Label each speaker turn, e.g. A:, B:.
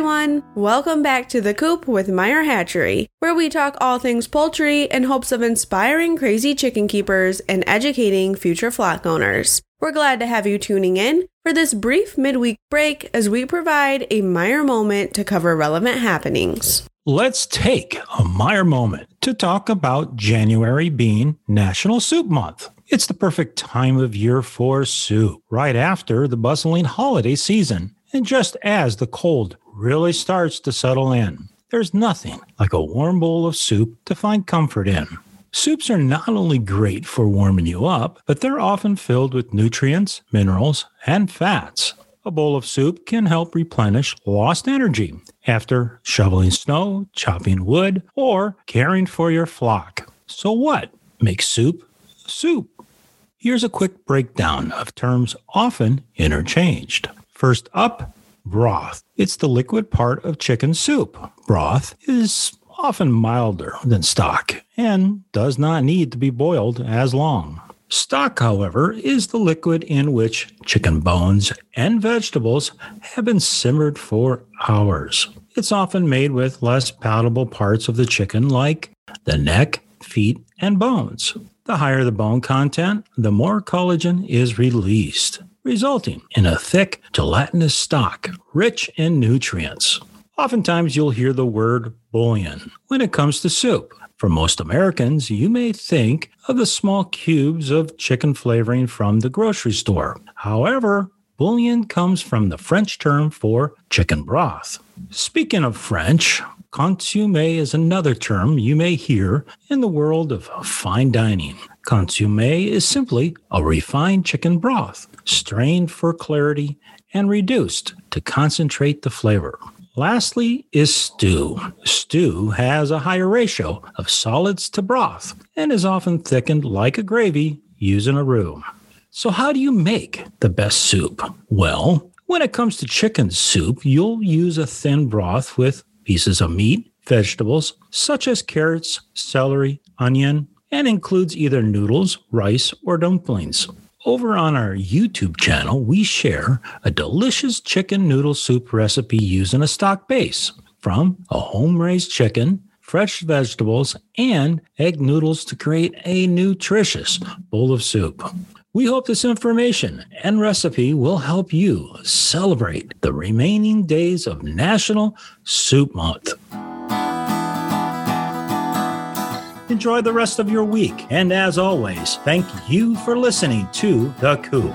A: Welcome back to The Coop with Meyer Hatchery, where we talk all things poultry in hopes of inspiring crazy chicken keepers and educating future flock owners. We're glad to have you tuning in for this brief midweek break as we provide a Meyer moment to cover relevant happenings.
B: Let's take a Meyer moment to talk about January being National Soup Month. It's the perfect time of year for soup, right after the bustling holiday season, and just as the cold really starts to settle in. There's nothing like a warm bowl of soup to find comfort in. Soups are not only great for warming you up, but they're often filled with nutrients, minerals, and fats. A bowl of soup can help replenish lost energy after shoveling snow, chopping wood, or caring for your flock. So, what makes soup soup? Here's a quick breakdown of terms often interchanged. First up, broth. It's the liquid part of chicken soup. Broth is often milder than stock and does not need to be boiled as long. Stock, however, is the liquid in which chicken bones and vegetables have been simmered for hours. It's often made with less palatable parts of the chicken, like the neck, feet, and bones. The higher the bone content, the more collagen is released resulting in a thick, gelatinous stock rich in nutrients. Oftentimes, you'll hear the word bouillon when it comes to soup. For most Americans, you may think of the small cubes of chicken flavoring from the grocery store. However, bouillon comes from the French term for chicken broth. Speaking of French, consomme is another term you may hear in the world of fine dining. Consomme is simply a refined chicken broth, strained for clarity and reduced to concentrate the flavor. Lastly is stew. Stew has a higher ratio of solids to broth and is often thickened like a gravy using a roux. So, how do you make the best soup? Well, when it comes to chicken soup, you'll use a thin broth with pieces of meat, vegetables such as carrots, celery, onion, and includes either noodles, rice, or dumplings. Over on our YouTube channel, we share a delicious chicken noodle soup recipe using a stock base from a home raised chicken, fresh vegetables, and egg noodles to create a nutritious bowl of soup. We hope this information and recipe will help you celebrate the remaining days of National Soup Month. Enjoy the rest of your week. And as always, thank you for listening to The Coop.